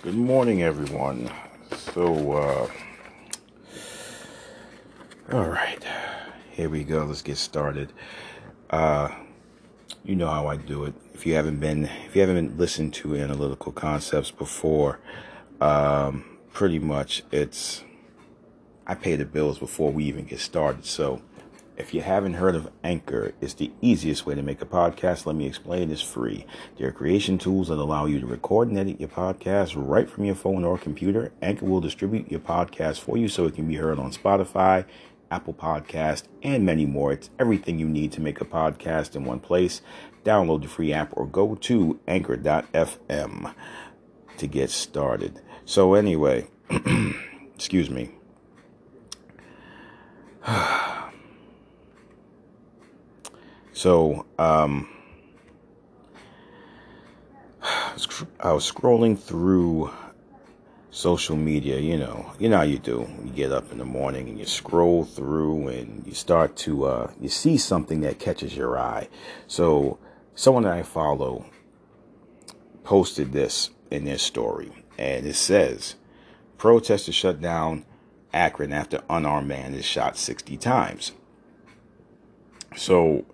Good morning, everyone. So, uh, all right, here we go. Let's get started. Uh, you know how I do it. If you haven't been, if you haven't listened to analytical concepts before, um, pretty much it's I pay the bills before we even get started. So, if you haven't heard of Anchor, it's the easiest way to make a podcast. Let me explain. It's free. There are creation tools that allow you to record and edit your podcast right from your phone or computer. Anchor will distribute your podcast for you so it can be heard on Spotify, Apple Podcast, and many more. It's everything you need to make a podcast in one place. Download the free app or go to anchor.fm to get started. So anyway, excuse me. So, um, I was scrolling through social media, you know, you know how you do. You get up in the morning and you scroll through and you start to, uh, you see something that catches your eye. So, someone that I follow posted this in their story, and it says, protesters shut down Akron after unarmed man is shot 60 times. So,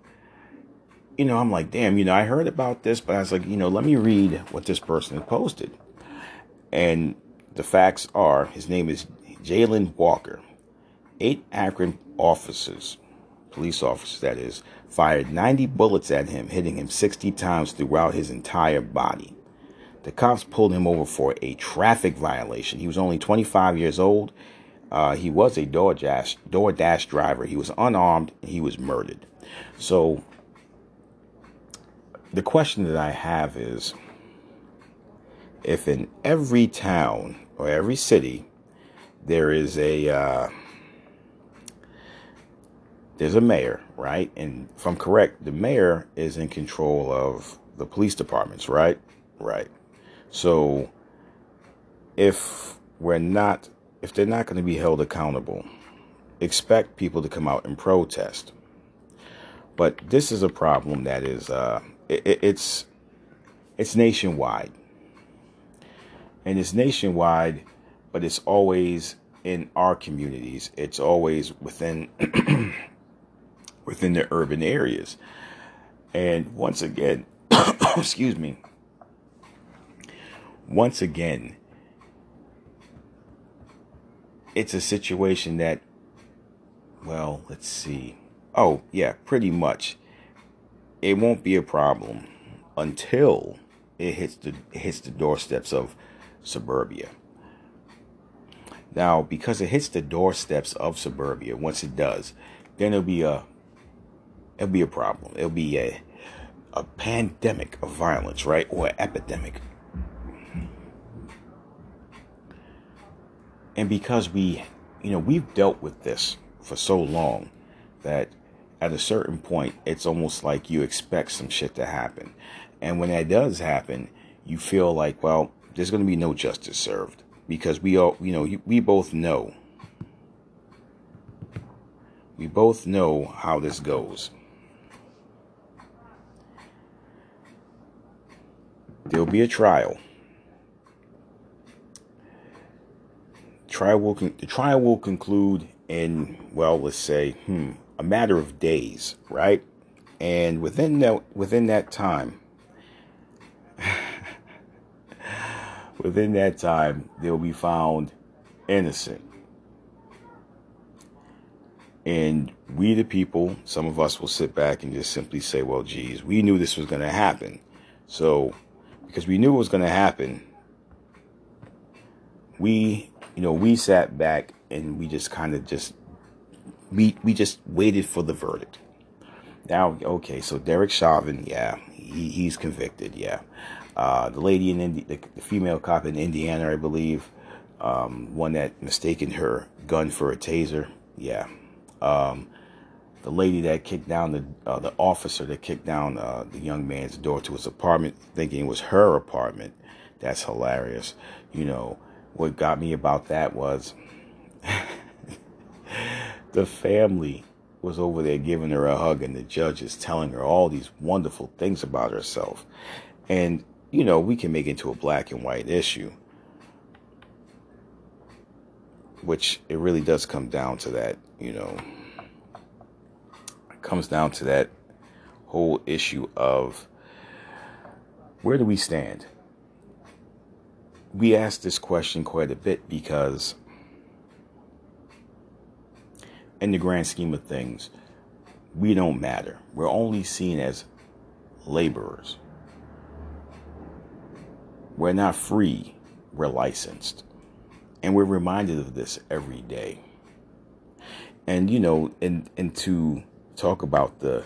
you know, I'm like, damn, you know, I heard about this, but I was like, you know, let me read what this person posted. And the facts are his name is Jayland Walker. Eight Akron officers, police officers that is, fired 90 bullets at him, hitting him 60 times throughout his entire body. The cops pulled him over for a traffic violation. He was only 25 years old. Uh, he was a DoorDash, DoorDash driver. He was unarmed. he was murdered. So the question that I have is if in every town or every city there is a uh, there's a mayor, right? And if I'm correct, the mayor is in control of the police departments, right? Right. So if we're not if they're not going to be held accountable, expect people to come out and protest. But this is a problem that is uh, it, it's it's nationwide, and it's nationwide, but it's always in our communities. It's always within within the urban areas, and once again, excuse me. Once again, it's a situation that, well, let's see. Oh, yeah, pretty much it won't be a problem until it hits the hits the doorsteps of suburbia. Now, because it hits the doorsteps of suburbia, once it does, then it'll be a it'll be a problem. It'll be a a pandemic of violence, right? Or an epidemic. And because we, you know, we've dealt with this for so long that at a certain point, it's almost like you expect some shit to happen. And when that does happen, you feel like, well, there's going to be no justice served because we all, you know, we both know. We both know how this goes. There'll be a trial. Trial will con- the trial will conclude in well, let's say, hmm, a matter of days, right? And within that within that time, within that time, they'll be found innocent. And we, the people, some of us will sit back and just simply say, well, geez, we knew this was going to happen. So, because we knew it was going to happen, we, you know, we sat back and we just kind of just we we just waited for the verdict. Now, okay, so Derek Chauvin, yeah, he, he's convicted, yeah. Uh, the lady in Indi- the, the, female cop in Indiana, I believe, um, one that mistaken her gun for a taser, yeah. Um, the lady that kicked down the uh, the officer that kicked down uh, the young man's door to his apartment, thinking it was her apartment. That's hilarious. You know what got me about that was the family was over there giving her a hug, and the judge is telling her all these wonderful things about herself. And, you know, we can make it into a black and white issue. which it really does come down to that, you know. It comes down to that whole issue of where do we stand? We ask this question quite a bit because, in the grand scheme of things, we don't matter. We're only seen as laborers. We're not free, we're licensed. And we're reminded of this every day. And you know, and and to talk about the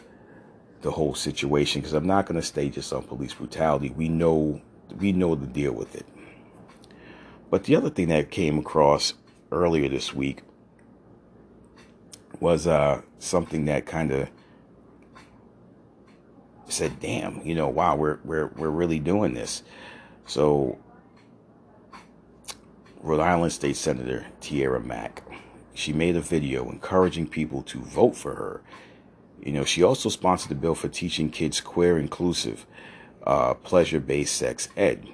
the whole situation, because I'm not gonna stay just on police brutality. We know we know the deal with it. But the other thing that came across earlier this week was uh, something that kind of said, "Damn, you know, wow, we're we're we're really doing this." So, Rhode Island State Senator Tiara Mack, she made a video encouraging people to vote for her. You know, she also sponsored a bill for teaching kids queer inclusive, uh, pleasure-based sex ed.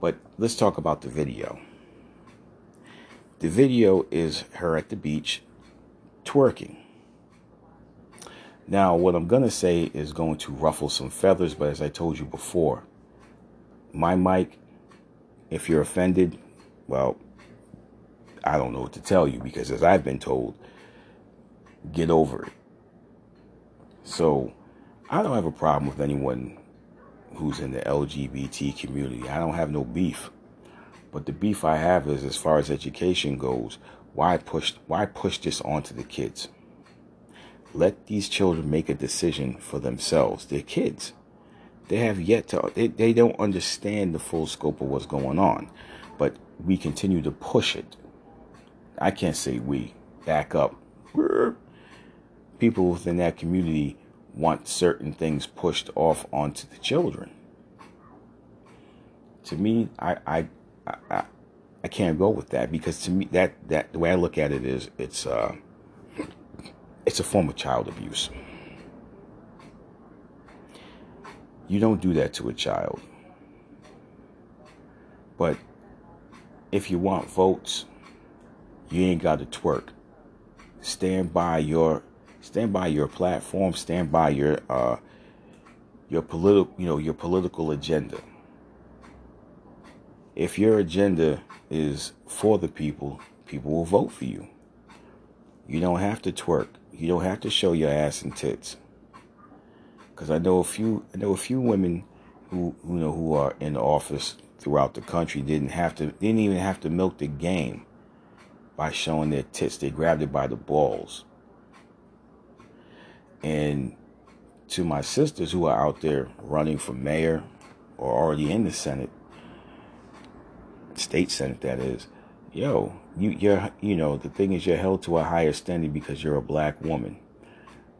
But let's talk about the video. The video is her at the beach twerking. Now, what I'm going to say is going to ruffle some feathers, but as I told you before, my mic, if you're offended, well, I don't know what to tell you because as I've been told, get over it. So, I don't have a problem with anyone who's in the LGBT community. I don't have no beef. But the beef I have is as far as education goes, why push why push this onto the kids? Let these children make a decision for themselves. They're kids. They have yet to, they, they don't understand the full scope of what's going on. But we continue to push it. I can't say we. Back up. People within that community want certain things pushed off onto the children. To me, I, I, I, I can't go with that because to me, that, that the way I look at it is, it's, uh, it's a form of child abuse. You don't do that to a child. But if you want votes, you ain't got to twerk. Stand by your stand by your platform, stand by your uh your political, you know, your political agenda. If your agenda is for the people, people will vote for you. You don't have to twerk. You don't have to show your ass and tits. Because I know a few, I know a few women who, you know, who are in office throughout the country didn't have to, didn't even have to milk the game by showing their tits. They grabbed it by the balls. And to my sisters who are out there running for mayor or already in the Senate, state Senate, that is, yo, you you're you know the thing is you're held to a higher standard because you're a black woman.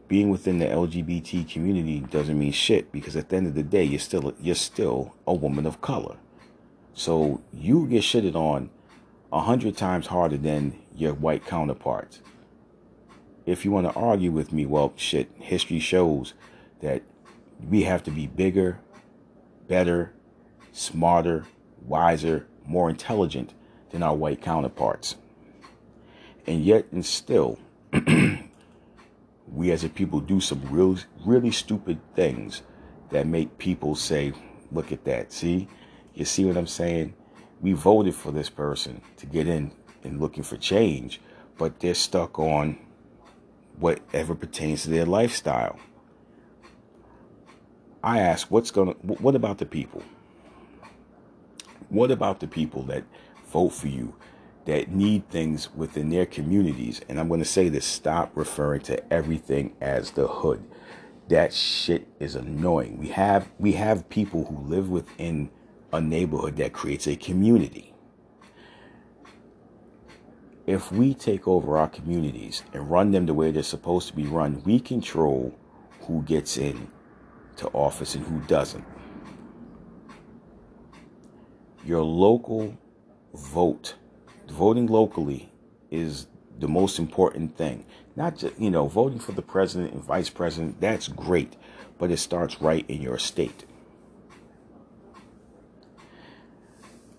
Being within the LGBT community doesn't mean shit because at the end of the day you're still you're still a woman of color. So you get shitted on a hundred times harder than your white counterparts. If you want to argue with me, well, shit, history shows that we have to be bigger, better, smarter, wiser, more intelligent than our white counterparts. And yet, and still, we as a people do some real, really stupid things that make people say, look at that. See? You see what I'm saying? We voted for this person to get in and looking for change, but they're stuck on whatever pertains to their lifestyle. I ask, what's going to, what about the people? What about the people that vote for you that need things within their communities. And I'm going to say this stop referring to everything as the hood. That shit is annoying. We have we have people who live within a neighborhood that creates a community. If we take over our communities and run them the way they're supposed to be run, we control who gets in to office and who doesn't. Your local vote. Voting locally is the most important thing. Not just, you know, voting for the president and vice president, that's great, but it starts right in your state.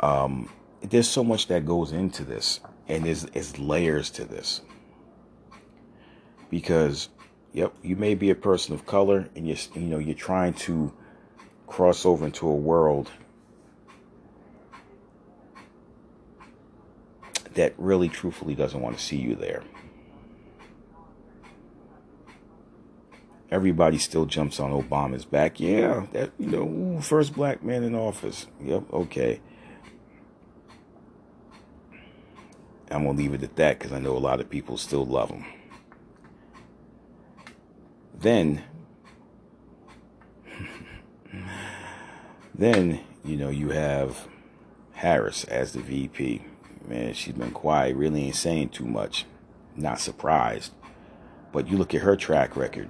Um, there's so much that goes into this, and there's, there's layers to this. Because, yep, you may be a person of color, and you're you know you're trying to cross over into a world that really, truthfully, doesn't want to see you there. Everybody still jumps on Obama's back. Yeah, that you know, first black man in office. Yep, okay. I'm gonna leave it at that because I know a lot of people still love him. Then, then you know you have Harris as the VP. Man, she's been quiet, really ain't saying too much. Not surprised, but you look at her track record.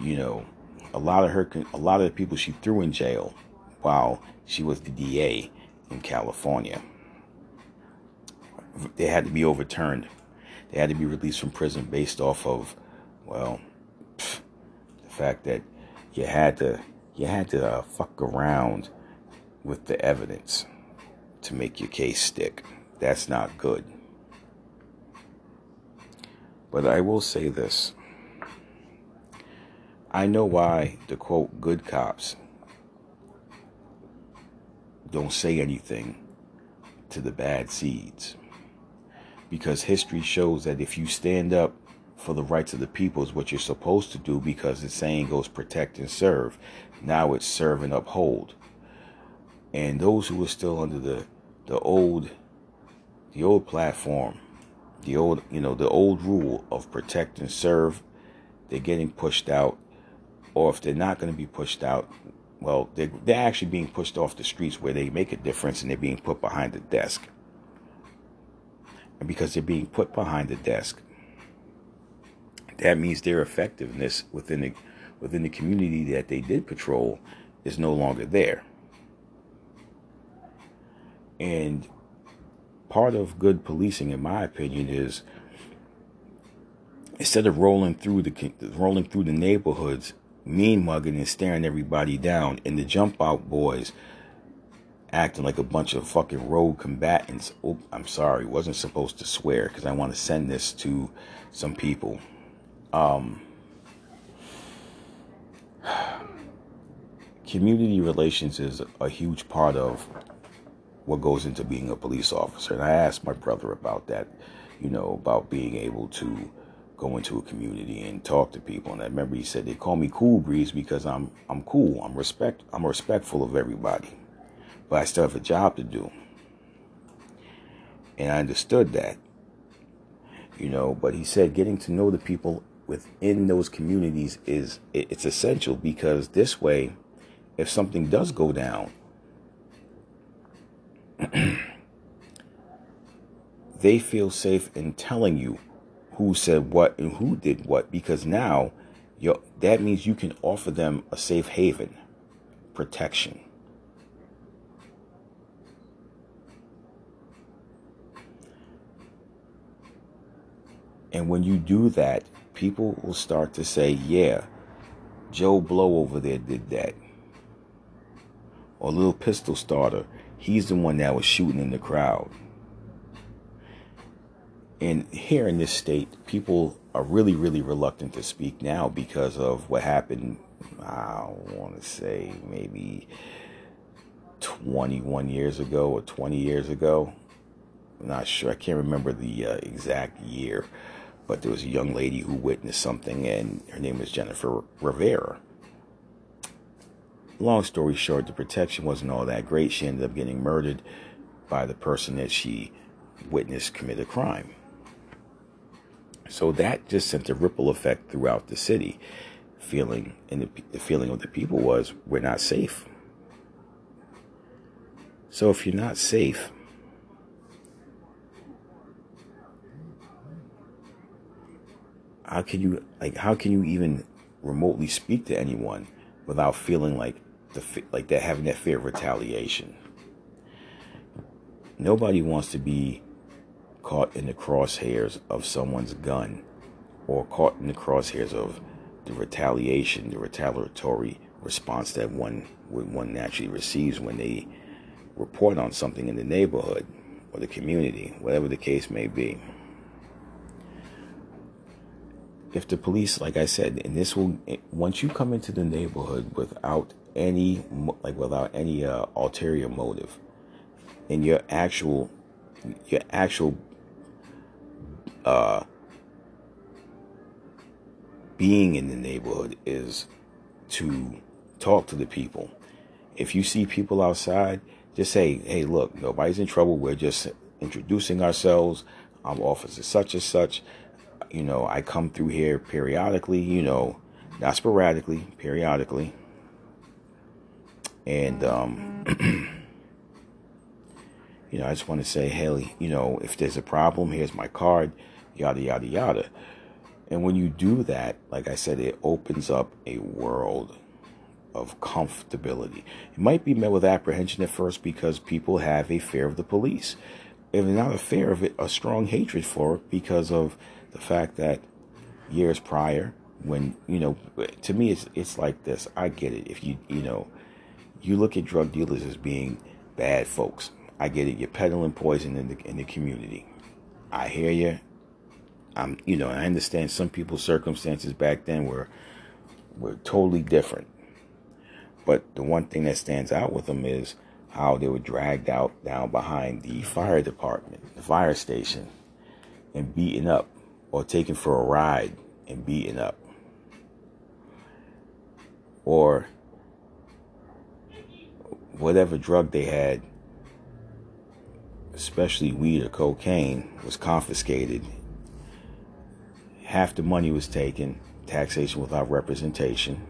You know, a lot of her, a lot of the people she threw in jail while she was the DA in California they had to be overturned. They had to be released from prison based off of, well, pff, the fact that you had to you had to uh, fuck around with the evidence to make your case stick. That's not good. But I will say this. I know why the quote good cops don't say anything to the bad seeds because history shows that if you stand up for the rights of the people is what you're supposed to do because the saying goes protect and serve. Now it's serve and uphold. And those who are still under the the old the old platform, the old you know, the old rule of protect and serve, they're getting pushed out. Or if they're not going to be pushed out, well, they're, they're actually being pushed off the streets where they make a difference and they're being put behind the desk and because they're being put behind the desk, that means their effectiveness within the within the community that they did patrol is no longer there. And part of good policing, in my opinion, is instead of rolling through the rolling through the neighborhoods, mean mugging and staring everybody down, and the jump out boys acting like a bunch of fucking rogue combatants. Oh, I'm sorry, wasn't supposed to swear because I want to send this to some people. Um, community relations is a huge part of what goes into being a police officer. And I asked my brother about that, you know, about being able to go into a community and talk to people. And I remember he said they call me Cool Breeze because I'm I'm cool. I'm respect I'm respectful of everybody but I still have a job to do. And I understood that, you know, but he said getting to know the people within those communities is it's essential because this way, if something does go down, they feel safe in telling you who said what and who did what because now that means you can offer them a safe haven, protection. And when you do that, people will start to say, yeah, Joe Blow over there did that. Or Little Pistol Starter, he's the one that was shooting in the crowd. And here in this state, people are really, really reluctant to speak now because of what happened, I want to say maybe 21 years ago or 20 years ago. I'm not sure. I can't remember the uh, exact year. But there was a young lady who witnessed something, and her name was Jennifer Rivera. Long story short, the protection wasn't all that great. She ended up getting murdered by the person that she witnessed commit a crime. So that just sent a ripple effect throughout the city. Feeling and the, the feeling of the people was we're not safe. So if you're not safe, how can you like how can you even remotely speak to anyone without feeling like the like that having that fear of retaliation nobody wants to be caught in the crosshairs of someone's gun or caught in the crosshairs of the retaliation the retaliatory response that one one naturally receives when they report on something in the neighborhood or the community, whatever the case may be. If the police, like I said, and this will, once you come into the neighborhood without any, like without any uh, ulterior motive, and your actual, your actual, uh, being in the neighborhood is to talk to the people. If you see people outside, just say, hey, look, nobody's in trouble. We're just introducing ourselves. I'm officer such and such. You know, I come through here periodically, you know, not sporadically, periodically. And, um, you know, I just want to say, hey, you know, if there's a problem, here's my card, yada, yada, yada. And when you do that, like I said, it opens up a world of comfortability. It might be met with apprehension at first because people have a fear of the police. If not a fear of it, a strong hatred for it because of the fact that years prior, when you know, to me, it's it's like this. I get it. If you you know, you look at drug dealers as being bad folks. I get it. You're peddling poison in the in the community. I hear you. I'm you know, I understand some people's circumstances back then were were totally different. But the one thing that stands out with them is how they were dragged out down behind the fire department, the fire station, and beaten up or taken for a ride and beaten up. Or whatever drug they had, especially weed or cocaine, was confiscated. Half the money was taken, taxation without representation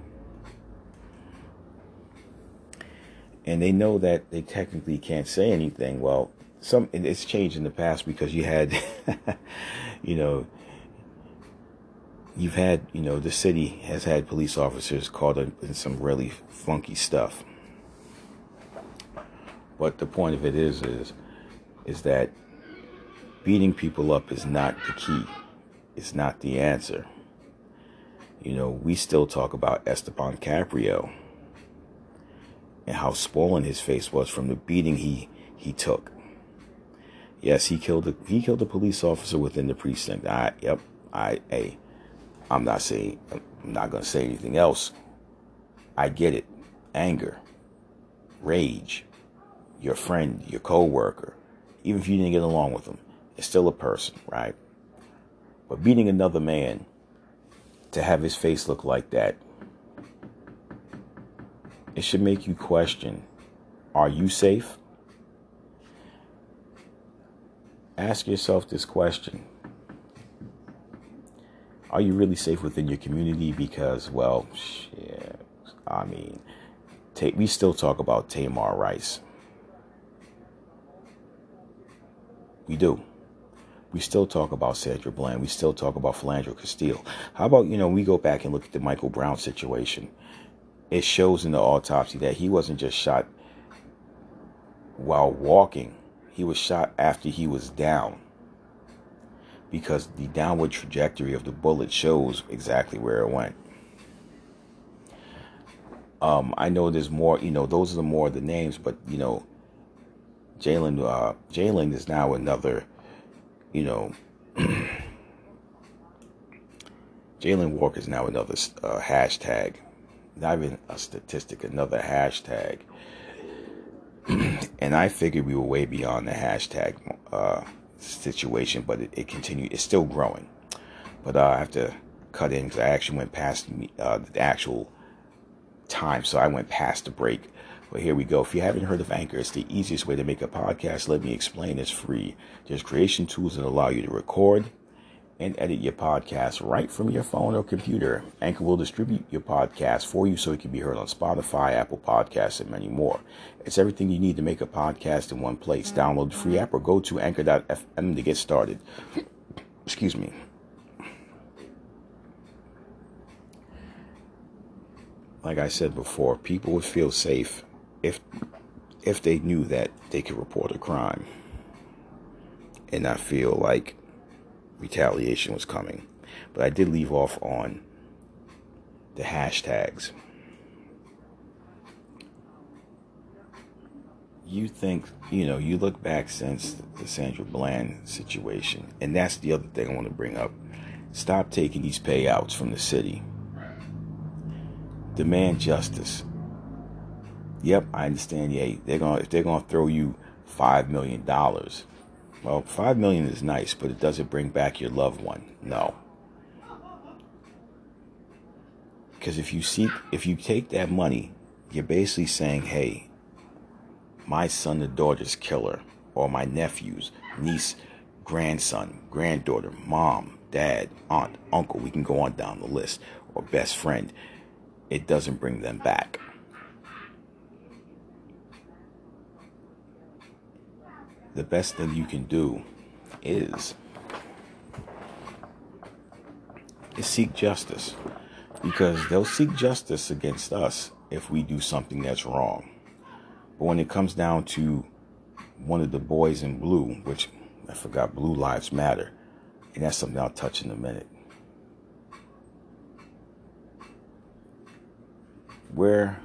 and they know that they technically can't say anything. Well, some it's changed in the past because you had, you know, you've had, you know, the city has had police officers caught in some really funky stuff. But the point of it is, is, is that beating people up is not the key. It's not the answer. You know, we still talk about Esteban Carpio and how swollen his face was from the beating he he took. Yes, he killed a, he killed a police officer within the precinct. I yep, I hey, I'm not saying I'm not gonna say anything else. I get it. Anger, rage, your friend, your co-worker, even if you didn't get along with him, it's still a person, right? But beating another man to have his face look like that it should make you question are you safe? Ask yourself this question Are you really safe within your community? Because, well, shit, I mean, we still talk about Tamir Rice. We do. We still talk about Sandra Bland. We still talk about Philando Castile. How about, you know, we go back and look at the Michael Brown situation it shows in the autopsy that he wasn't just shot while walking, he was shot after he was down. Because the downward trajectory of the bullet shows exactly where it went. Um, I know there's more, you know, those are the more of the names, but you know, Jayland, uh, Jayland is now another, you know, Jayland Walker is now another uh, hashtag not even a statistic, another hashtag. and I figured we were way beyond the hashtag uh, situation, but it, it, continued. It's still growing. But uh, I have to cut in because I actually went past uh, the actual time, so I went past the break. But here we go. If you haven't heard of Anchor, it's the easiest way to make a podcast. Let me explain. It's free. There's creation tools that allow you to record and edit your podcast right from your phone or computer. Anchor will distribute your podcast for you so it can be heard on Spotify, Apple Podcasts, and many more. It's everything you need to make a podcast in one place. Download the free app or go to anchor.fm to get started. Excuse me. Like I said before, people would feel safe if if they knew that they could report a crime and not feel like retaliation was coming. But I did leave off on the hashtags. you think, you know, you look back since the Sandra Bland situation, and that's the other thing I want to bring up. Stop taking these payouts from the city. Demand justice. Yep, I understand. Yeah, they're gonna if they're gonna throw you five million dollars. Well, five million is nice, but it doesn't bring back your loved one. No. Because if you seek, if you take that money, you're basically saying, "Hey, my son or daughter's killer, or my nephew's niece, grandson, granddaughter, mom, dad, aunt, uncle, we can go on down the list, or best friend, it doesn't bring them back. The best thing you can do is is seek justice because they'll seek justice against us if we do something that's wrong. But when it comes down to one of the boys in blue, which I forgot, Blue Lives Matter, and that's something I'll touch in a minute. We're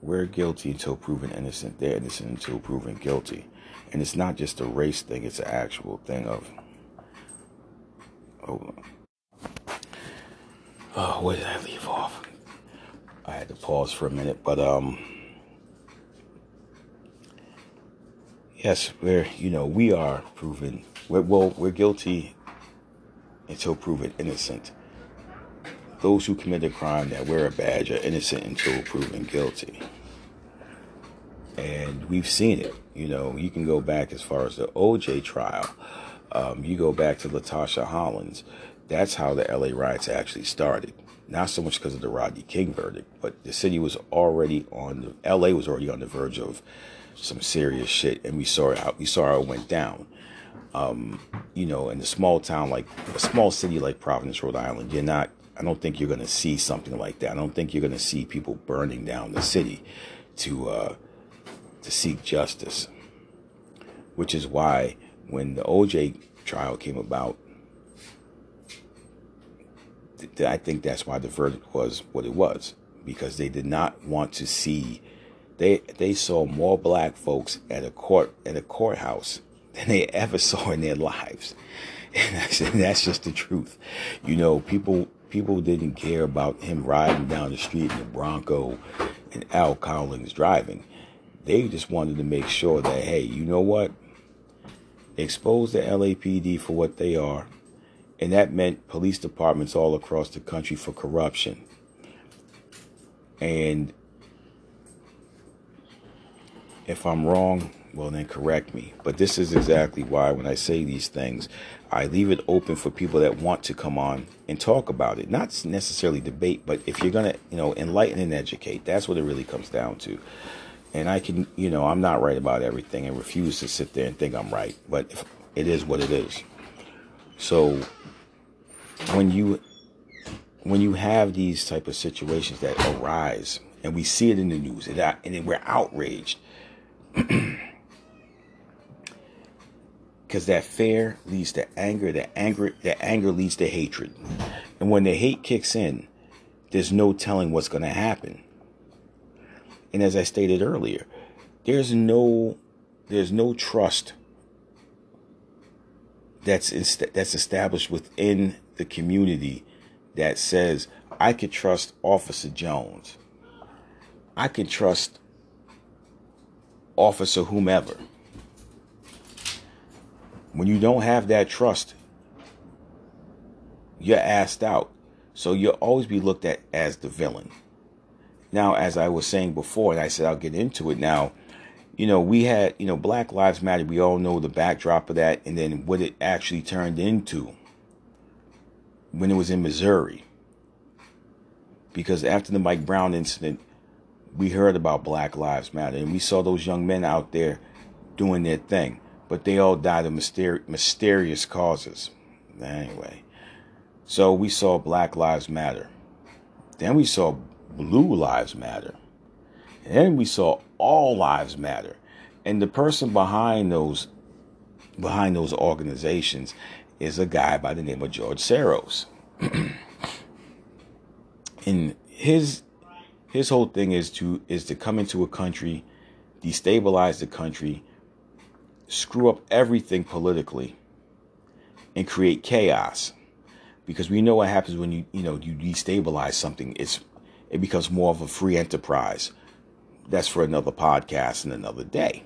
we're guilty until proven innocent. They're innocent until proven guilty. And it's not just a race thing, it's an actual thing of on. Oh, where did I leave off? I had to pause for a minute, but um yes, we're you know we are proven we're, well we're guilty until proven innocent. Those who commit a crime that wear a badge are innocent until proven guilty. And we've seen it. You know, you can go back as far as the OJ trial. Um, you go back to Latasha Harlins. That's how the LA riots actually started. Not so much because of the Rodney King verdict, but the city was already on the LA was already on the verge of some serious shit, and we saw how we saw how it went down. Um, you know, in a small town like a small city like Providence, Rhode Island, you're not. I don't think you're going to see something like that. I don't think you're going to see people burning down the city to uh, to seek justice. Which is why when the OJ trial came about, I think that's why the verdict was what it was because they did not want to see they they saw more black folks at a court at a courthouse than they ever saw in their lives. And that's, and that's just the truth. You know, people people didn't care about him riding down the street in the Bronco and Al Cowlings driving. They just wanted to make sure that, hey, you know what? Expose the LAPD for what they are. And that meant police departments all across the country for corruption. And if I'm wrong, well, then correct me. But this is exactly why when I say these things, I leave it open for people that want to come on and talk about it. Not necessarily debate, but if you're going to, you know, enlighten and educate, that's what it really comes down to. And I can, you know, I'm not right about everything and refuse to sit there and think I'm right, but it is what it is. So when you when you have these type of situations that arise and we see it in the news and, and we're outraged. Because that fear leads to anger that anger that anger leads to hatred. And when the hate kicks in there's no telling what's going to happen and as i stated earlier there's no there's no trust that's inst- that's established within the community that says i could trust officer jones i can trust officer, whomever. When you don't have that trust, you're asked out. So you'll always be looked at as the villain. Now, as I was saying before, and I said I'll get into it now, you know, we had, you know, Black Lives Matter. We all know the backdrop of that and then what it actually turned into when it was in Missouri. Because after the Mike Brown incident, we heard about Black Lives Matter and we saw those young men out there doing their thing, but they all died of myster- mysterious causes. Anyway, so we saw Black Lives Matter. Then we saw Blue Lives Matter. And then we saw All Lives Matter. And the person behind those behind those organizations is a guy by the name of George Soros. and his his whole thing is to is to come into a country destabilize the country, screw up everything politically, and create chaos. Because we know what happens when you you know you destabilize something. It's it becomes more of a free enterprise. That's for another podcast and another day.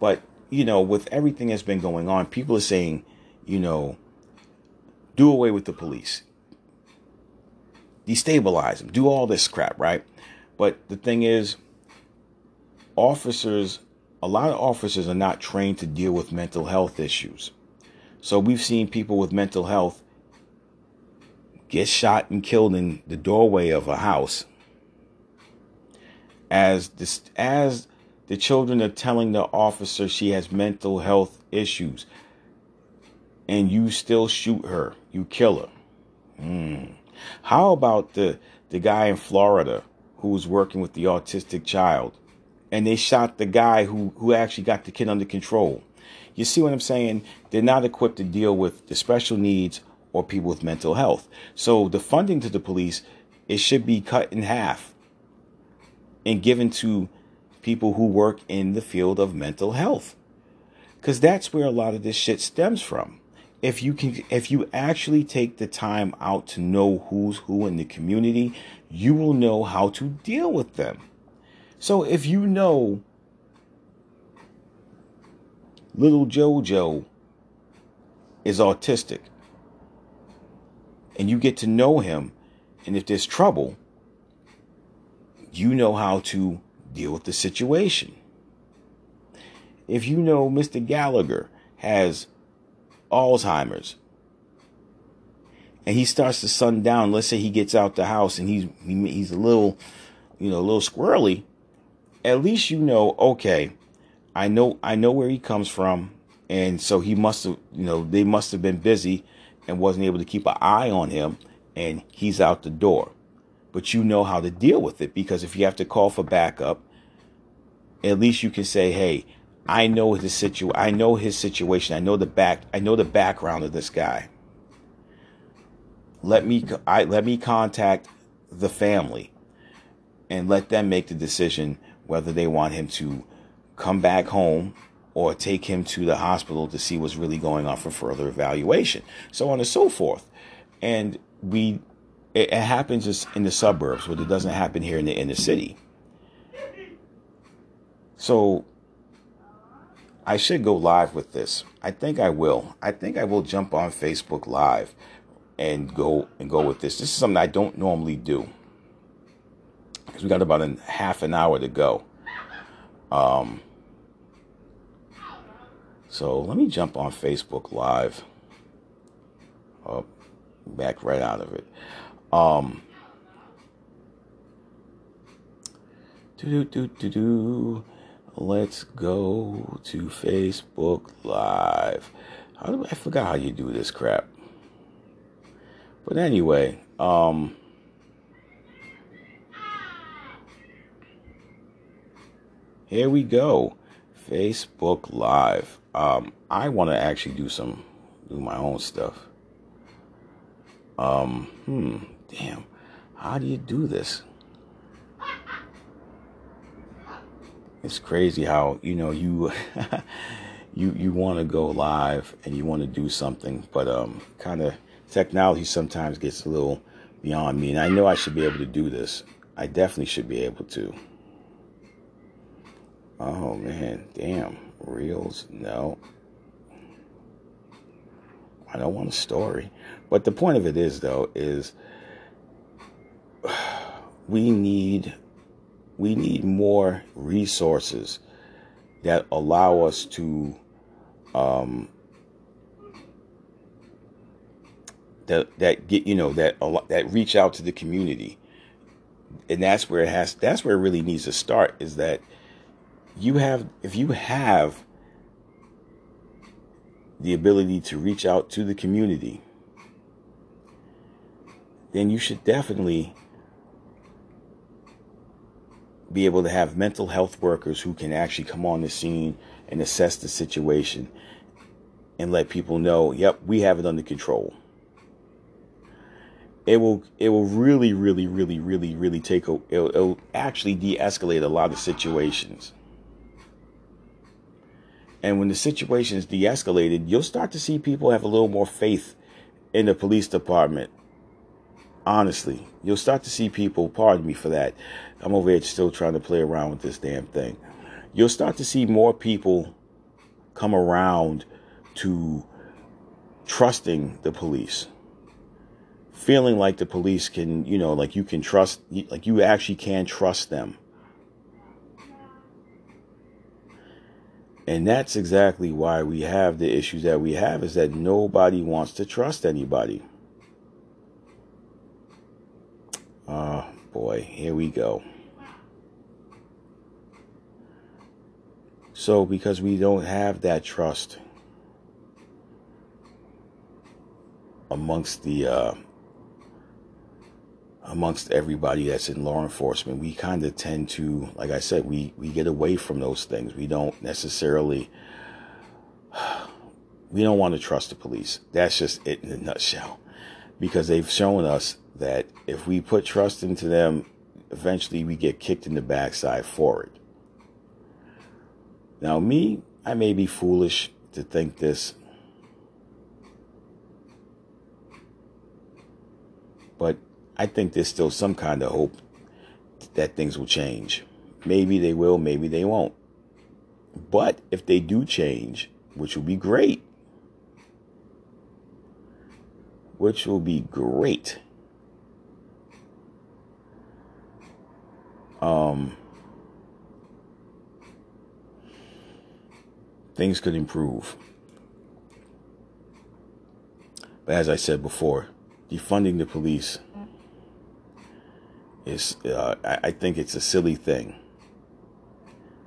But you know, with everything that's been going on, people are saying, you know, do away with the police, destabilize them, do all this crap, right? But the thing is, officers, a lot of officers are not trained to deal with mental health issues. So we've seen people with mental health get shot and killed in the doorway of a house as this as the children are telling the officer she has mental health issues and you still shoot her you kill her mm. how about the the guy in florida who was working with the autistic child and they shot the guy who who actually got the kid under control. You see what I'm saying? They're not equipped to deal with the special needs or people with mental health. So the funding to the police it should be cut in half and given to people who work in the field of mental health. Cuz that's where a lot of this shit stems from. If you can if you actually take the time out to know who's who in the community, you will know how to deal with them. So if you know little JoJo is autistic and you get to know him, and if there's trouble, you know how to deal with the situation. If you know Mr. Gallagher has Alzheimer's and he starts to sun down, let's say he gets out the house and he's he's a little, you know, a little squirrely, at least you know, okay, I know I know where he comes from, and so he must have, you know, they must have been busy and wasn't able to keep an eye on him, and he's out the door. But you know how to deal with it because if you have to call for backup, at least you can say, "Hey, I know his situ I know his situation. I know the back I know the background of this guy. Let me I let me contact the family and let them make the decision whether they want him to come back home or take him to the hospital to see what's really going on for further evaluation, so on and so forth. And we, it, it happens just in the suburbs, but it doesn't happen here in the inner city. So I should go live with this. I think I will. I think I will jump on Facebook Live and go and go with this. This is something I don't normally do because we got about a half an hour to go. Um, so let me jump on Facebook Live. Oh, back right out of it. Um, do do do do. Let's go to Facebook Live. How do I forgot how you do this crap? But anyway, um. Here we go. Facebook Live. Um, I want to actually do some, do my own stuff. Um, hmm, damn. How do you do this? It's crazy how, you know, you, you, you want to go live and you want to do something, but, um, kind of technology sometimes gets a little beyond me. And I know I should be able to do this. I definitely should be able to. Oh man, damn. Reels, no. I don't want a story. But the point of it is though, is we need we need more resources that allow us to um, that that get you know that that reach out to the community and that's where it has that's where it really needs to start is that you have if you have the ability to reach out to the community then you should definitely be able to have mental health workers who can actually come on the scene and assess the situation and let people know, yep, we have it under control. it will it will really really really really really take a it'll, it'll actually de-escalate a lot of situations and when the situation is de-escalated you'll start to see people have a little more faith in the police department. Honestly you'll start to see people pardon me for that i'm over here still trying to play around with this damn thing. You'll start to see more people come around to trusting the police. Feeling like the police can, you know, like you can trust, like you actually can trust them. And that's exactly why we have the issues that we have is that nobody wants to trust anybody. Oh boy, here we go. So, because we don't have that trust amongst the uh, amongst everybody that's in law enforcement, we kind of tend to, like I said, we, we get away from those things. We don't necessarily, we don't want to trust the police. That's just it in a nutshell. Because they've shown us that if we put trust into them, eventually we get kicked in the backside for it. Now, me, I may be foolish to think this, but I think there's still some kind of hope that things will change. Maybe they will, maybe they won't. But if they do change, which will be great, which will be great. Um, things could improve. But as I said before, defunding the police is uh, I, I think it's a silly thing.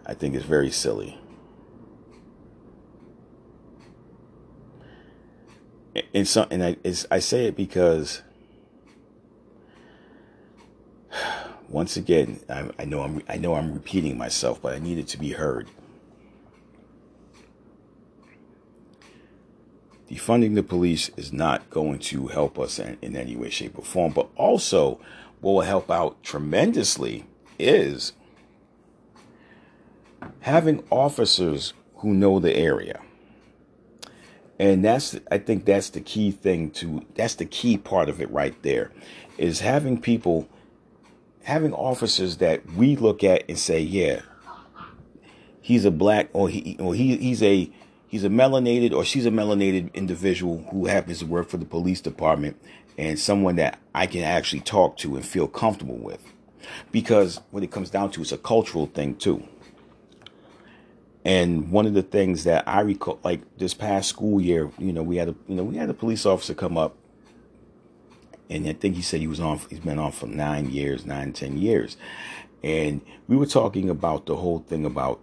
I think it's very silly. And so, and I, I say it because once again, I, I know I'm I know I'm repeating myself, but I need it to be heard. Defunding the police is not going to help us in, in any way, shape, or form, but also what will help out tremendously is having officers who know the area. And that's I think that's the key thing to that's the key part of it right there is having people having officers that we look at and say, yeah, he's a black or he or he he's a he's a melanated or she's a melanated individual who happens to work for the police department and someone that I can actually talk to and feel comfortable with. Because when it comes down to it's a cultural thing too. And one of the things that I recall, like this past school year, you know, we had a, you know, we had a police officer come up, and I think he said he was on, he's been on for nine years, nine, ten years, and we were talking about the whole thing about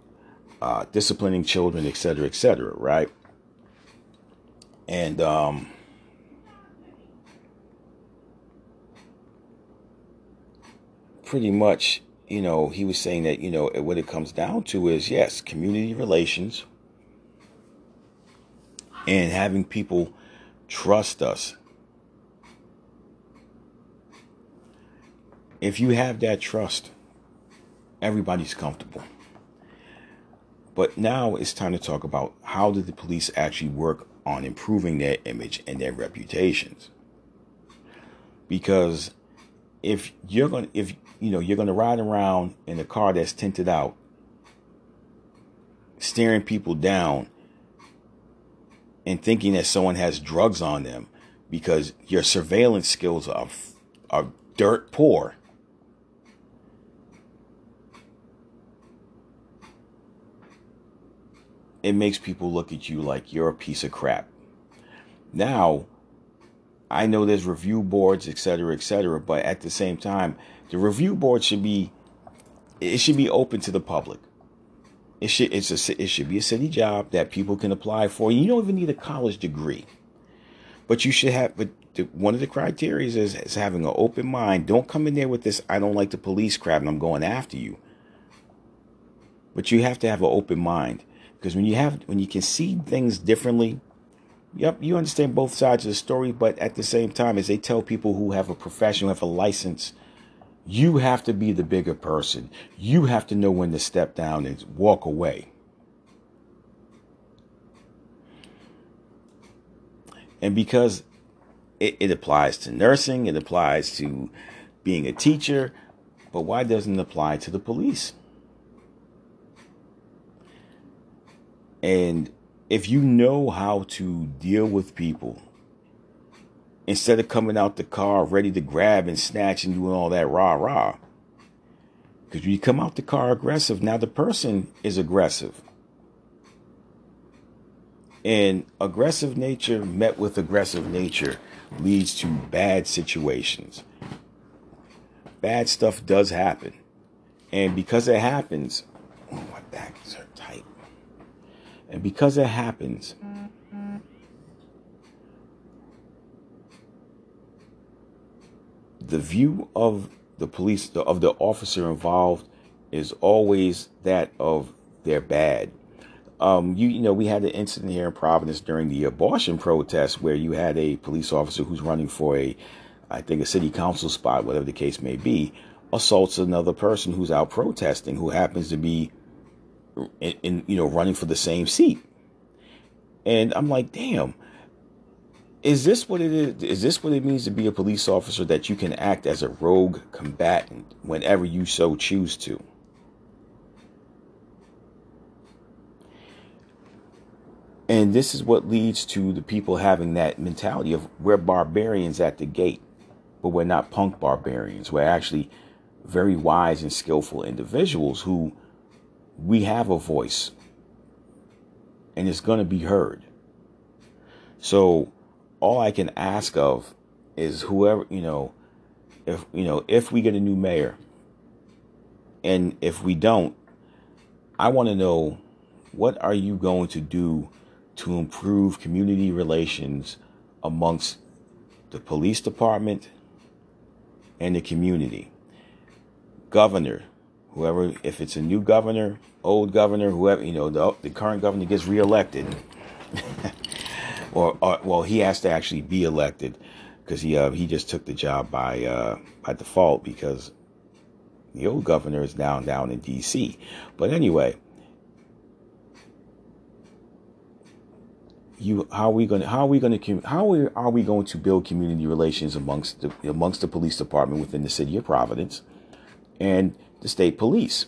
uh, disciplining children, etc., cetera, et cetera, right? And um, pretty much, you know, he was saying that, you know, what it comes down to is yes, community relations and having people trust us. If you have that trust, everybody's comfortable. But now it's time to talk about how did the police actually work on improving their image and their reputations. Because if you're going to if you know, you're going to ride around in a car that's tinted out, staring people down and thinking that someone has drugs on them because your surveillance skills are, are dirt poor. It makes people look at you like you're a piece of crap. Now, I know there's review boards, et cetera, et cetera, but at the same time, the review board should be it should be open to the public. It should it's a it should be a city job that people can apply for. You don't even need a college degree, but you should have. But the, one of the criteria is, is having an open mind. Don't come in there with this. I don't like the police crap, and I'm going after you. But you have to have an open mind because when you have when you can see things differently, Yep, you understand both sides of the story, but at the same time, as they tell people who have a profession, who have a license, you have to be the bigger person. You have to know when to step down and walk away. And because it, it applies to nursing, it applies to being a teacher, but why doesn't it apply to the police? And if you know how to deal with people, instead of coming out the car ready to grab and snatch and doing all that rah rah, because when you come out the car aggressive, now the person is aggressive. And aggressive nature met with aggressive nature leads to bad situations. Bad stuff does happen. And because it happens, oh, my back is tight. And because it happens, the view of the police, of the officer involved, is always that of they're bad. Um, you, you know, we had an incident here in Providence during the abortion protest where you had a police officer who's running for a, I think, a city council spot, whatever the case may be, assaults another person who's out protesting who happens to be, in, in you know, running for the same seat. And I'm like, damn, is this what it is? Is this what it means to be a police officer that you can act as a rogue combatant whenever you so choose to? And this is what leads to the people having that mentality of we're barbarians at the gate, but we're not punk barbarians. We're actually very wise and skillful individuals who we have a voice and it's going to be heard. So all I can ask of is whoever, you know, if, you know, if we get a new mayor and if we don't, I want to know what are you going to do to improve community relations amongst the police department and the community. Governor, whoever, if it's a new governor, old governor, whoever, you know, the, the current governor gets reelected, or, or, well, he has to actually be elected because he uh, he just took the job by uh, by default because the old governor is down down in D.C. But anyway, you how are we going to how are we going to how are we going to build community relations amongst the amongst the police department within the city of Providence and the state police.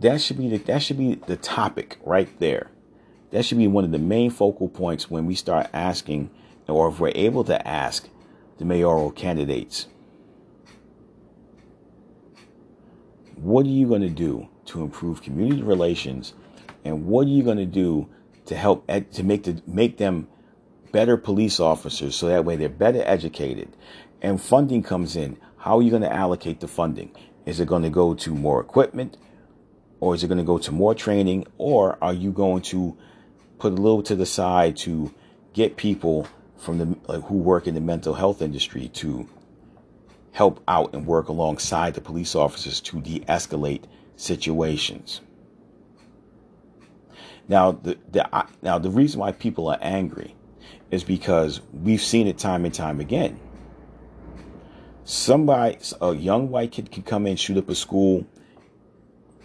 That should be the, that should be the topic right there. That should be one of the main focal points when we start asking or if we're able to ask the mayoral candidates. What are you going to do to improve community relations? And what are you going to do to help to make the make them better police officers so that way they're better educated and funding comes in how are you going to allocate the funding is it going to go to more equipment or is it going to go to more training or are you going to put a little to the side to get people from the who work in the mental health industry to help out and work alongside the police officers to de-escalate situations. Now, the, the now the reason why people are angry is because we've seen it time and time again. Somebody, a young white kid, can come in, shoot up a school,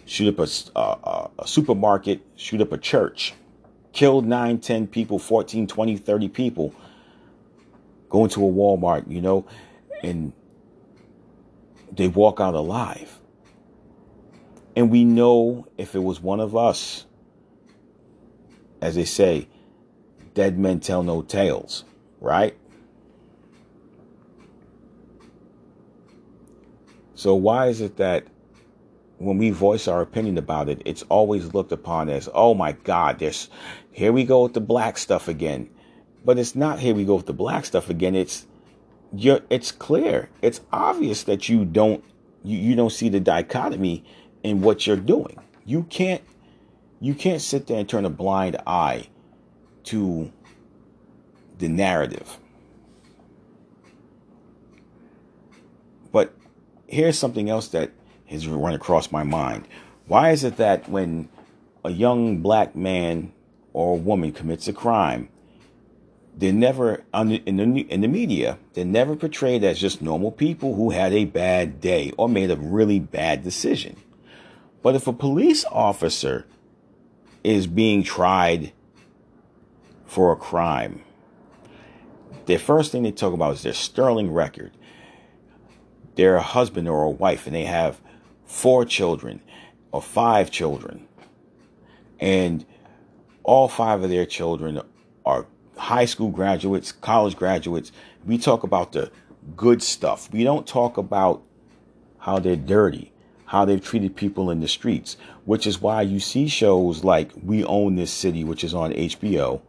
shoot up a, a, a supermarket, shoot up a church, kill 9, 10 people, 14, 20, 30 people, go into a Walmart, you know, and they walk out alive. And we know if it was one of us, as they say, dead men tell no tales, right? So, why is it that when we voice our opinion about it, it's always looked upon as, oh my God, there's here we go with the black stuff again. But it's not here we go with the black stuff again. It's you're, it's clear. It's obvious that you don't you, you don't see the dichotomy in what you're doing. You can't you can't sit there and turn a blind eye to the narrative. But here's something else that has run across my mind. Why is it that when a young black man or woman commits a crime, they're never in the, in the media. They're never portrayed as just normal people who had a bad day or made a really bad decision. But if a police officer is being tried for a crime, the first thing they talk about is their sterling record. They're a husband or a wife, and they have four children or five children, and all five of their children are high school graduates, college graduates. We talk about the good stuff. We don't talk about how they're dirty, how they've treated people in the streets, which is why you see shows like We Own This City, which is on HBO.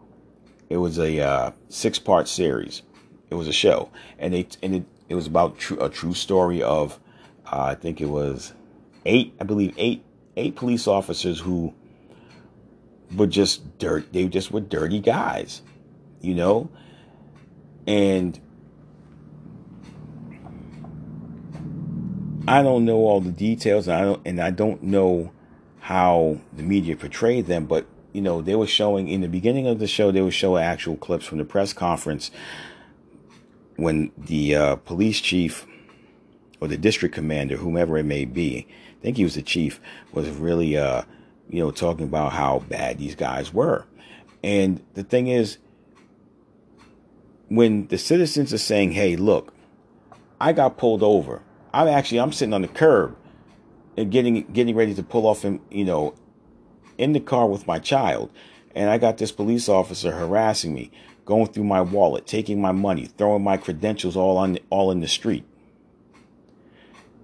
It was a uh, six part series. It was a show, and they and it, it was about tr- a true story of uh, I think it was eight, I believe eight eight police officers who were just dirt. They just were dirty guys you know? And I don't know all the details and I don't and I don't know how the media portrayed them, but you know, they were showing in the beginning of the show, they were showing actual clips from the press conference when the uh, police chief or the district commander, whomever it may be, I think he was the chief, was really, uh, you know, talking about how bad these guys were. And the thing is, when the citizens are saying, "Hey, look, I got pulled over. I'm actually I'm sitting on the curb and getting getting ready to pull off and you know in the car with my child, and I got this police officer harassing me, going through my wallet, taking my money, throwing my credentials all on all in the street.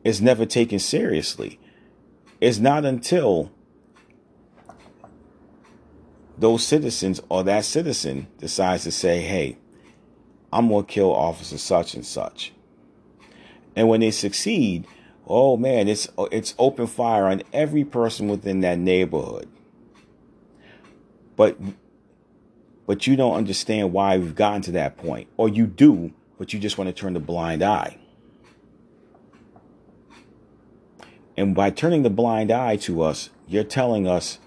It's never taken seriously. It's not until those citizens or that citizen decides to say, "Hey, I'm going to kill officer such and such. And when they succeed, oh man, it's it's open fire on every person within that neighborhood. But but you don't understand why we've gotten to that point. Or you do, but you just want to turn the blind eye. And by turning the blind eye to us, you're telling us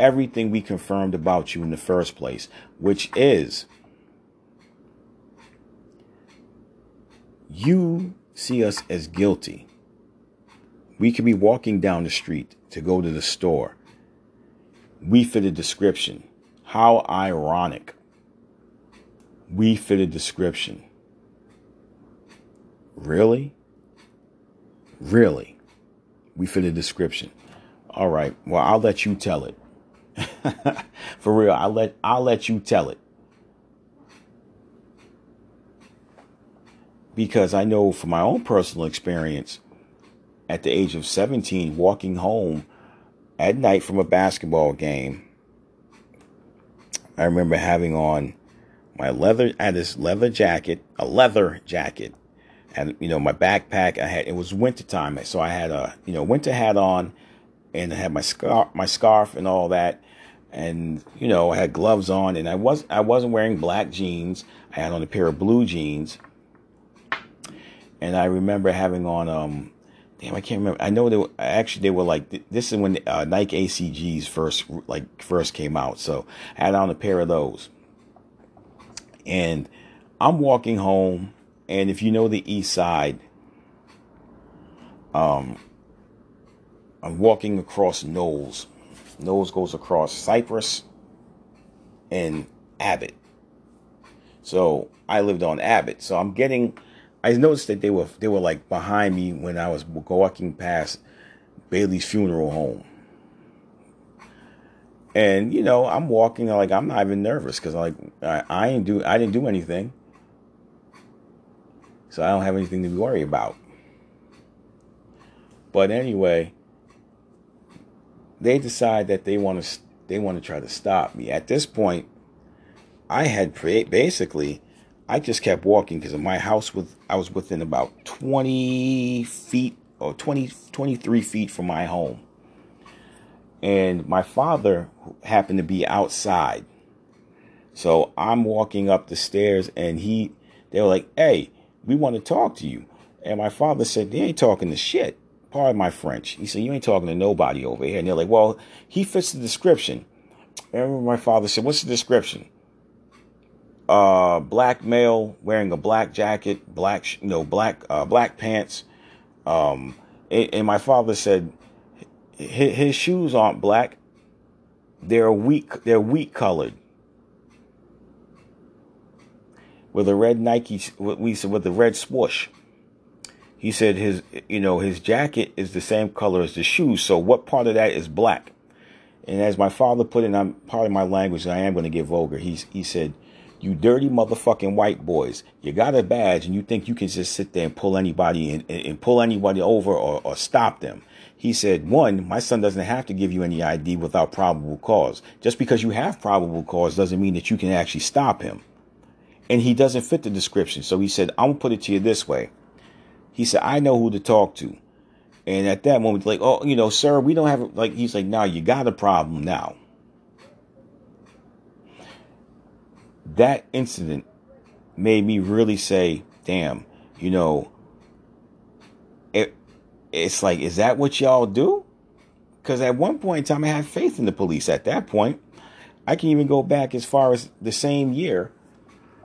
everything we confirmed about you in the first place, which is you see us as guilty. We could be walking down the street to go to the store. We fit a description. How ironic. We fit a description. Really? Really? We fit a description. All right. Well, I'll let you tell it. For real, I'll let I'll let you tell it. because I know from my own personal experience at the age of 17, walking home at night from a basketball game, I remember having on my leather, I had this leather jacket, a leather jacket, and you know my backpack. I had it was wintertime, so I had a you know winter hat on, and I had my scarf, my scarf, and all that, and you know I had gloves on, and I was I wasn't wearing black jeans. I had on a pair of blue jeans, and I remember having on um damn I can't remember. I know they were actually they were like this is when uh, Nike ACGs first like first came out. So I had on a pair of those. And I'm walking home and if you know the east side um I'm walking across Knowles. Knowles goes across Cypress and Abbott. So I lived on Abbott. So I'm getting I noticed that they were they were like behind me when I was walking past Bailey's funeral home. And you know, I'm walking like I'm not even nervous because like I, I ain't do I didn't do anything, so I don't have anything to worry about. But anyway, they decide that they want to they want to try to stop me. At this point, I had basically I just kept walking because my house was I was within about 20 feet or 20 23 feet from my home. And my father happened to be outside. So I'm walking up the stairs and he they were like, "Hey, we want to talk to you." And my father said, "They ain't talking to shit. pardon my French. He said, you ain't talking to nobody over here. And they're like, well, he fits the description. Remember my father said, what's the description? Uh, black male wearing a black jacket, black, you know, black, uh, black pants. Um, and, and my father said, his, his shoes aren't black. They're wheat, they're wheat colored with a red Nike, we said with the red swoosh. He said his, you know, his jacket is the same color as the shoes. So what part of that is black? And as my father put it, I'm part of my language, and I am going to get vulgar. He's, he said, "You dirty motherfucking white boys! You got a badge, and you think you can just sit there and pull anybody and, and pull anybody over or, or stop them." He said, "One, my son doesn't have to give you any ID without probable cause. Just because you have probable cause doesn't mean that you can actually stop him." And he doesn't fit the description. So he said, "I'm gonna put it to you this way." He said, I know who to talk to. And at that moment, like, oh, you know, sir, we don't have, like, he's like, now you got a problem now. That incident made me really say, damn, you know, it, it's like, is that what y'all do? Because at one point in time, I had faith in the police. At that point, I can even go back as far as the same year.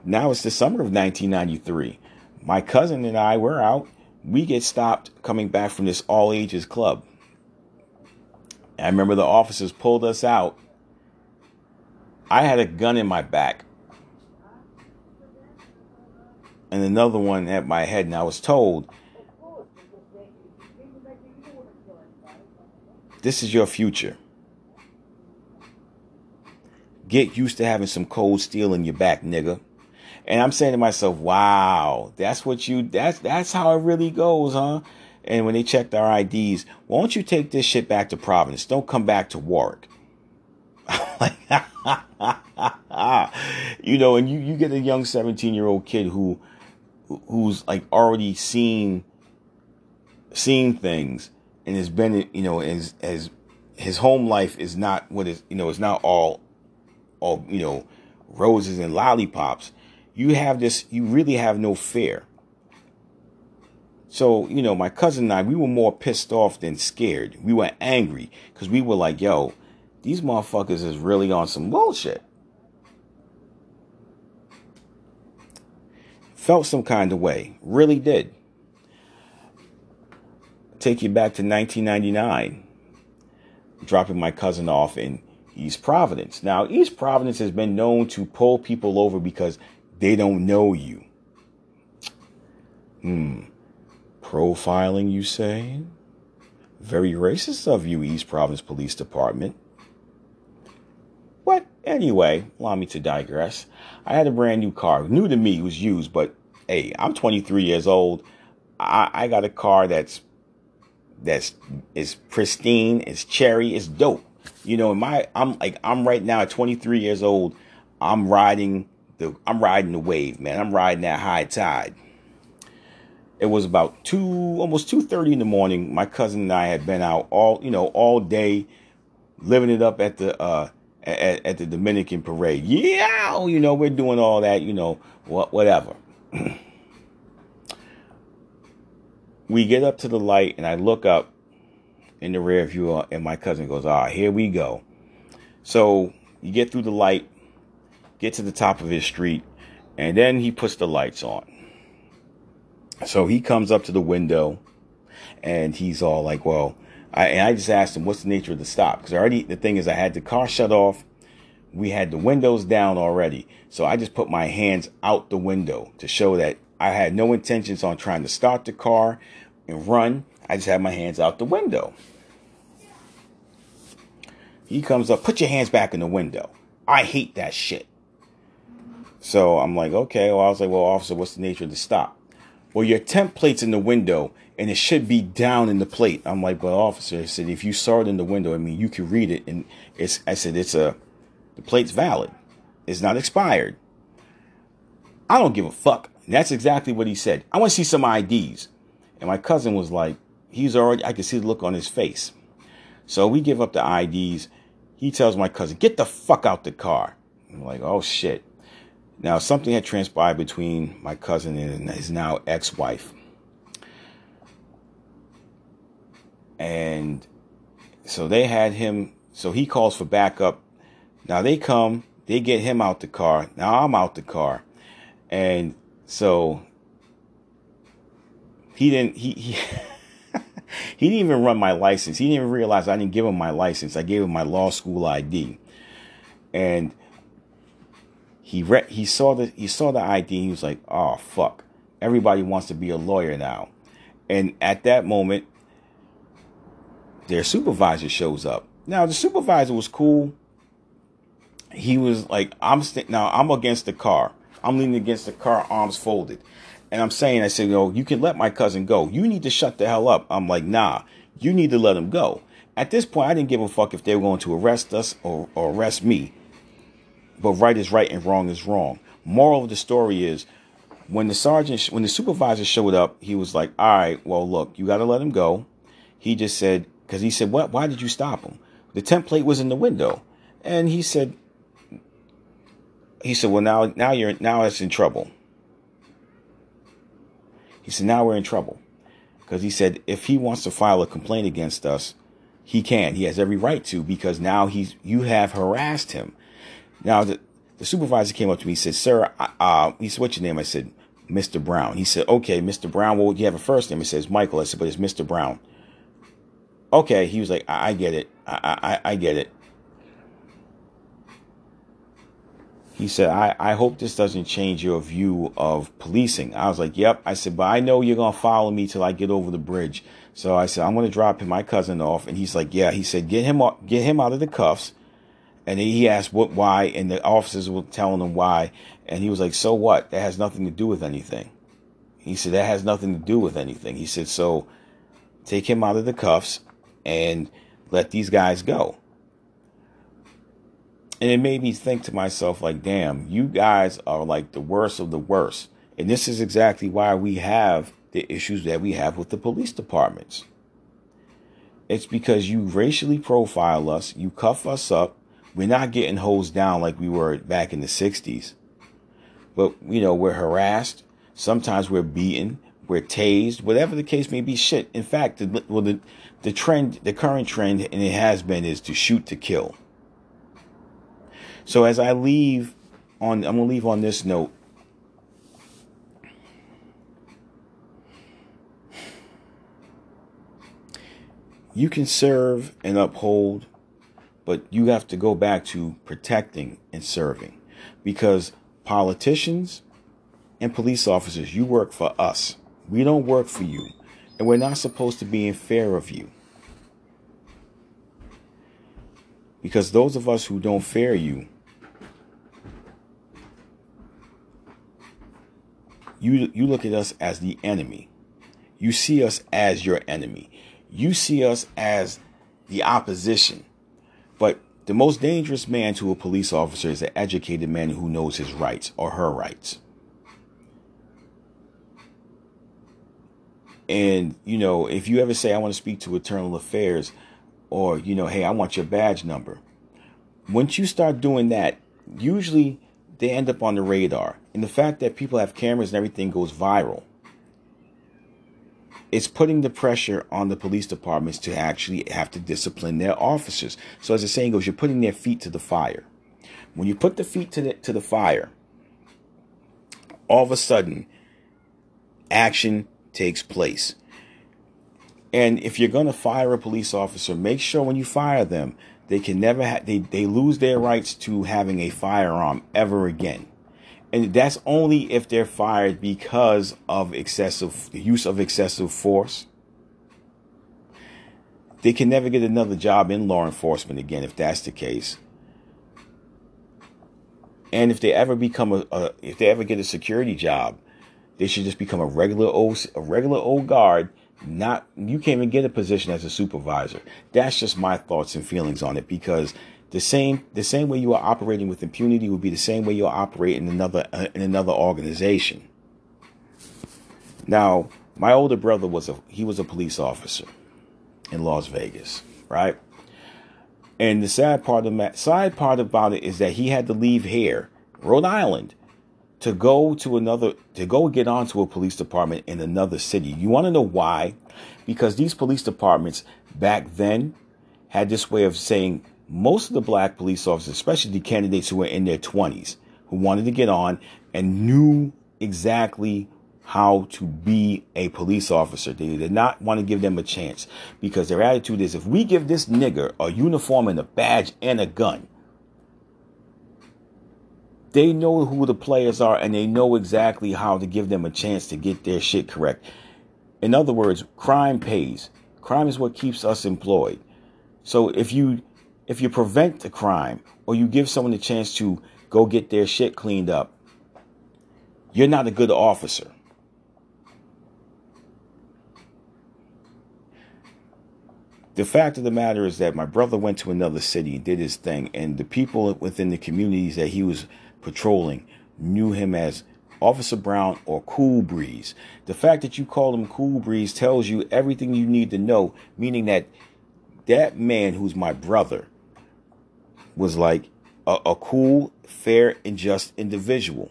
Now it's the summer of 1993. My cousin and I were out we get stopped coming back from this all ages club. I remember the officers pulled us out. I had a gun in my back. And another one at my head, and I was told, This is your future. Get used to having some cold steel in your back, nigga. And I'm saying to myself, wow, that's what you, that's, that's how it really goes, huh? And when they checked our IDs, why don't you take this shit back to Providence? Don't come back to Warwick. you know, and you, you get a young 17 year old kid who, who's like already seen, seen things and has been, you know, as, as his home life is not what is, you know, it's not all, all, you know, roses and lollipops you have this, you really have no fear. So, you know, my cousin and I, we were more pissed off than scared. We were angry because we were like, yo, these motherfuckers is really on some bullshit. Felt some kind of way. Really did. Take you back to 1999. Dropping my cousin off in East Providence. Now, East Providence has been known to pull people over because they don't know you. Hmm. Profiling, you say? Very racist of you, East Providence Police Department. What? Anyway, allow me to digress. I had a brand new car. New to me, it was used, but hey, I'm 23 years old. I, I got a car that's that's is pristine, it's cherry, it's dope. You know, my I'm like I'm right now at 23 years old. I'm riding the I'm riding the wave, man. I'm riding that high tide. It was about two, almost two thirty in the morning. My cousin and I had been out all, you know, all day, living it up at the uh, at, at the Dominican parade. Yeah, you know, we're doing all that, you know, what whatever. we get up to the light, and I look up in the rear view, uh, and my cousin goes, "Ah, here we go." So you get through the light get to the top of his street, and then he puts the lights on. So he comes up to the window and he's all like, well, I, and I just asked him, what's the nature of the stop? Because already, the thing is, I had the car shut off. We had the windows down already. So I just put my hands out the window to show that I had no intentions on trying to start the car and run. I just had my hands out the window. He comes up, put your hands back in the window. I hate that shit. So I'm like, okay. Well, I was like, well, officer, what's the nature of the stop? Well, your temp plate's in the window and it should be down in the plate. I'm like, well, officer, I said, if you saw it in the window, I mean, you can read it. And it's, I said, it's a, the plate's valid. It's not expired. I don't give a fuck. That's exactly what he said. I want to see some IDs. And my cousin was like, he's already, I could see the look on his face. So we give up the IDs. He tells my cousin, get the fuck out the car. I'm like, oh shit. Now, something had transpired between my cousin and his now ex wife. And so they had him, so he calls for backup. Now they come, they get him out the car. Now I'm out the car. And so he didn't, he, he, he didn't even run my license. He didn't even realize I didn't give him my license. I gave him my law school ID. And he re- he saw the he saw the ID. He was like, "Oh fuck! Everybody wants to be a lawyer now." And at that moment, their supervisor shows up. Now the supervisor was cool. He was like, "I'm st- now I'm against the car. I'm leaning against the car, arms folded." And I'm saying, I said, "Yo, you can let my cousin go. You need to shut the hell up." I'm like, "Nah, you need to let him go." At this point, I didn't give a fuck if they were going to arrest us or, or arrest me but right is right and wrong is wrong. Moral of the story is when the sergeant, when the supervisor showed up, he was like, all right, well, look, you got to let him go. He just said, because he said, what, why did you stop him? The temp plate was in the window. And he said, he said, well, now, now you're, now it's in trouble. He said, now we're in trouble. Because he said, if he wants to file a complaint against us, he can. He has every right to because now he's, you have harassed him. Now, the, the supervisor came up to me and said, Sir, uh, he said, What's your name? I said, Mr. Brown. He said, Okay, Mr. Brown. Well, you have a first name. He says, Michael. I said, But it's Mr. Brown. Okay. He was like, I, I get it. I, I, I get it. He said, I, I hope this doesn't change your view of policing. I was like, Yep. I said, But I know you're going to follow me till I get over the bridge. So I said, I'm going to drop him, my cousin off. And he's like, Yeah. He said, Get him, get him out of the cuffs and he asked what, why, and the officers were telling him why. And he was like, so what? That has nothing to do with anything. He said, that has nothing to do with anything. He said, so take him out of the cuffs and let these guys go. And it made me think to myself, like, damn, you guys are like the worst of the worst. And this is exactly why we have the issues that we have with the police departments. It's because you racially profile us, you cuff us up, we're not getting hosed down like we were back in the 60s. But, you know, we're harassed. Sometimes we're beaten. We're tased. Whatever the case may be, shit. In fact, the, well, the, the trend, the current trend, and it has been, is to shoot to kill. So as I leave on, I'm going to leave on this note. You can serve and uphold but you have to go back to protecting and serving because politicians and police officers, you work for us. We don't work for you. And we're not supposed to be in fear of you. Because those of us who don't fear you, you, you look at us as the enemy. You see us as your enemy. You see us as the opposition. But the most dangerous man to a police officer is an educated man who knows his rights or her rights. And, you know, if you ever say, I want to speak to internal affairs, or, you know, hey, I want your badge number. Once you start doing that, usually they end up on the radar. And the fact that people have cameras and everything goes viral it's putting the pressure on the police departments to actually have to discipline their officers. So as the saying goes, you're putting their feet to the fire. When you put the feet to the to the fire, all of a sudden action takes place. And if you're going to fire a police officer, make sure when you fire them, they can never ha- they they lose their rights to having a firearm ever again and that's only if they're fired because of excessive use of excessive force. They can never get another job in law enforcement again if that's the case. And if they ever become a, a if they ever get a security job, they should just become a regular old a regular old guard. Not you can't even get a position as a supervisor. That's just my thoughts and feelings on it because the same the same way you are operating with impunity would be the same way you'll operate in another uh, in another organization. Now, my older brother was a he was a police officer in Las Vegas, right? And the sad part of that side part about it is that he had to leave here, Rhode Island, to go to another to go get onto a police department in another city. You want to know why? Because these police departments back then had this way of saying most of the black police officers, especially the candidates who were in their 20s, who wanted to get on and knew exactly how to be a police officer. They did not want to give them a chance because their attitude is if we give this nigger a uniform and a badge and a gun, they know who the players are and they know exactly how to give them a chance to get their shit correct. In other words, crime pays. Crime is what keeps us employed. So if you if you prevent the crime or you give someone a chance to go get their shit cleaned up, you're not a good officer. The fact of the matter is that my brother went to another city and did his thing, and the people within the communities that he was patrolling knew him as Officer Brown or Cool Breeze. The fact that you call him Cool Breeze tells you everything you need to know, meaning that that man who's my brother was like a, a cool, fair, and just individual.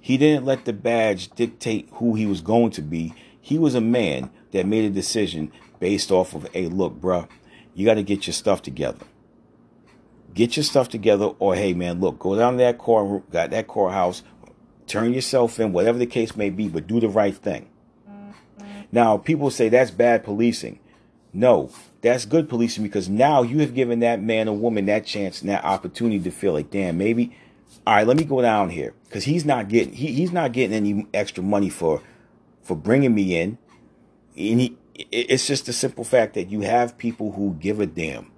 He didn't let the badge dictate who he was going to be. He was a man that made a decision based off of, hey, look, bruh, you got to get your stuff together get your stuff together, or hey, man, look, go down to that court, got that courthouse, turn yourself in, whatever the case may be, but do the right thing. Mm-hmm. Now, people say that's bad policing. No, that's good policing because now you have given that man or woman that chance and that opportunity to feel like, damn, maybe, all right, let me go down here because he's not getting he, he's not getting any extra money for for bringing me in, and he, it's just the simple fact that you have people who give a damn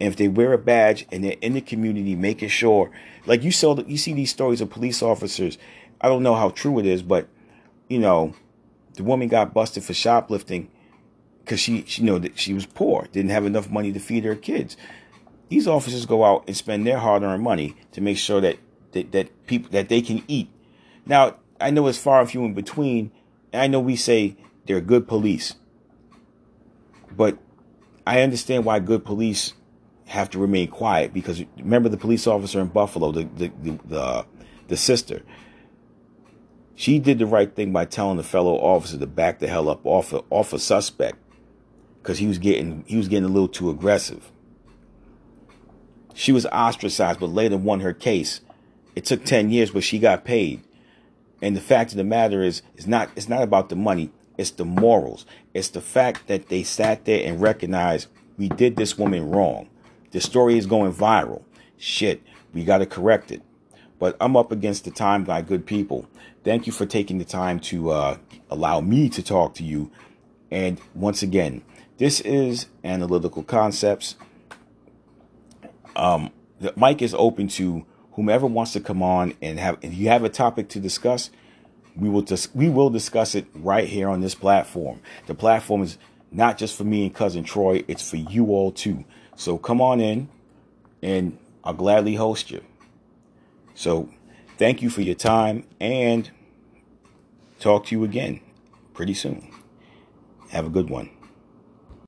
and if they wear a badge and they're in the community making sure. Like you saw you see these stories of police officers. I don't know how true it is but you know the woman got busted for shoplifting because she, she you know she was poor didn't have enough money to feed her kids. These officers go out and spend their hard-earned money to make sure that that, that people that they can eat. Now i know it's far and few in between i know we say they're good police. But i understand why good police have to remain quiet because remember the police officer in Buffalo, the the the, the, the sister. She did the right thing by telling the fellow officer to back the hell up off a, off a suspect because he was getting he was getting a little too aggressive. She was ostracized, but later won her case. It took ten years, but she got paid. And the fact of the matter is, it's not it's not about the money. It's the morals. It's the fact that they sat there and recognized we did this woman wrong. The story is going viral. Shit, we got to correct it. But I'm up against the time, my good people. Thank you for taking the time to uh, allow me to talk to you. And once again, this is Analytical Concepts. Um, the mic is open to whomever wants to come on and have. If you have a topic to discuss, we will dis- we will discuss it right here on this platform. The platform is not just for me and cousin Troy; it's for you all too. So come on in and I'll gladly host you. So thank you for your time and talk to you again pretty soon. Have a good one.